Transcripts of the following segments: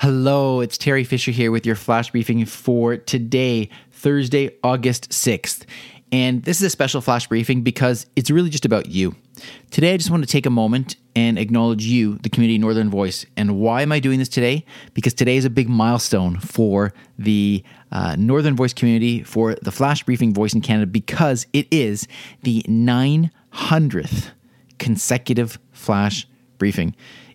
Hello, it's Teri Fisher here with your flash briefing for today, Thursday, August 6th. And this is a special flash briefing because it's really just about you. Today, I just want to take a moment and acknowledge you, the community Northern Voice. And why am I doing this today? Because today is a big milestone for the uh, Northern Voice community, for the flash briefing voice in Canada, because it is the 900th consecutive flash briefing.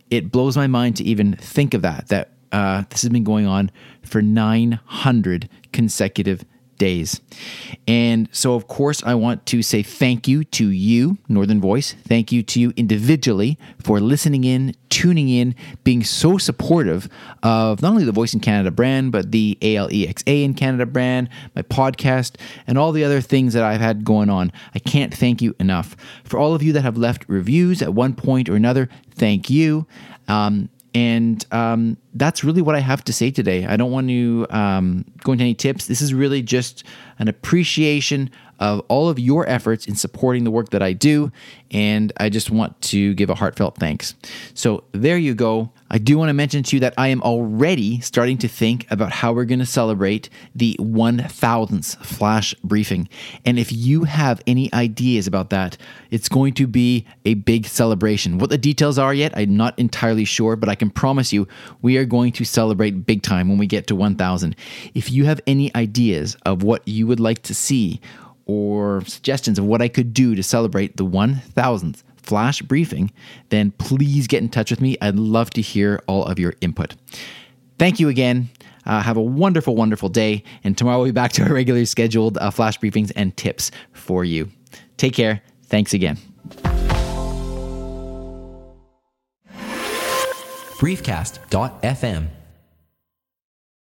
It blows my mind to even think of that, that uh, this has been going on for 900 consecutive days. And so, of course, I want to say thank you to you, Northern Voice. Thank you to you individually for listening in, tuning in, being so supportive of not only the Voice in Canada brand, but the ALEXA in Canada brand, my podcast, and all the other things that I've had going on. I can't thank you enough. For all of you that have left reviews at one point or another, thank you. Um, and um, that's really what I have to say today. I don't want to um, go into any tips. This is really just an appreciation of all of your efforts in supporting the work that I do. And I just want to give a heartfelt thanks. So there you go. I do want to mention to you that I am already starting to think about how we're going to celebrate the 1000th flash briefing. And if you have any ideas about that, it's going to be a big celebration. What the details are yet, I'm not entirely sure, but I can promise you we are going to celebrate big time when we get to 1000. If you have any ideas of what you would like to see or suggestions of what I could do to celebrate the 1000th flash briefing, then please get in touch with me. I'd love to hear all of your input. Thank you again. Uh, have a wonderful, wonderful day. And tomorrow we'll be back to our regularly scheduled uh, flash briefings and tips for you. Take care. Thanks again. Briefcast.fm